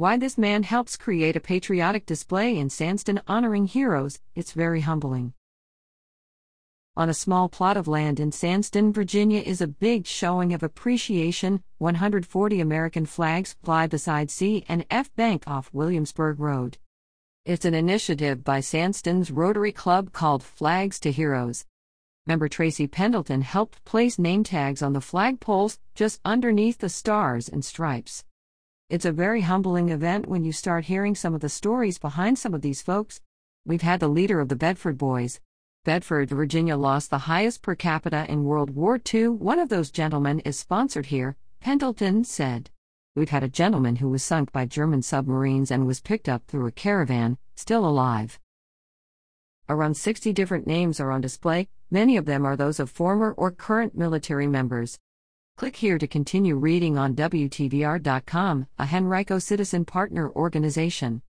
why this man helps create a patriotic display in Sandston honoring heroes, it's very humbling. On a small plot of land in Sandston, Virginia, is a big showing of appreciation 140 American flags fly beside C and F Bank off Williamsburg Road. It's an initiative by Sandston's Rotary Club called Flags to Heroes. Member Tracy Pendleton helped place name tags on the flagpoles just underneath the stars and stripes. It's a very humbling event when you start hearing some of the stories behind some of these folks. We've had the leader of the Bedford Boys. Bedford, Virginia lost the highest per capita in World War II. One of those gentlemen is sponsored here, Pendleton said. We've had a gentleman who was sunk by German submarines and was picked up through a caravan, still alive. Around 60 different names are on display, many of them are those of former or current military members. Click here to continue reading on WTVR.com, a Henrico Citizen Partner Organization.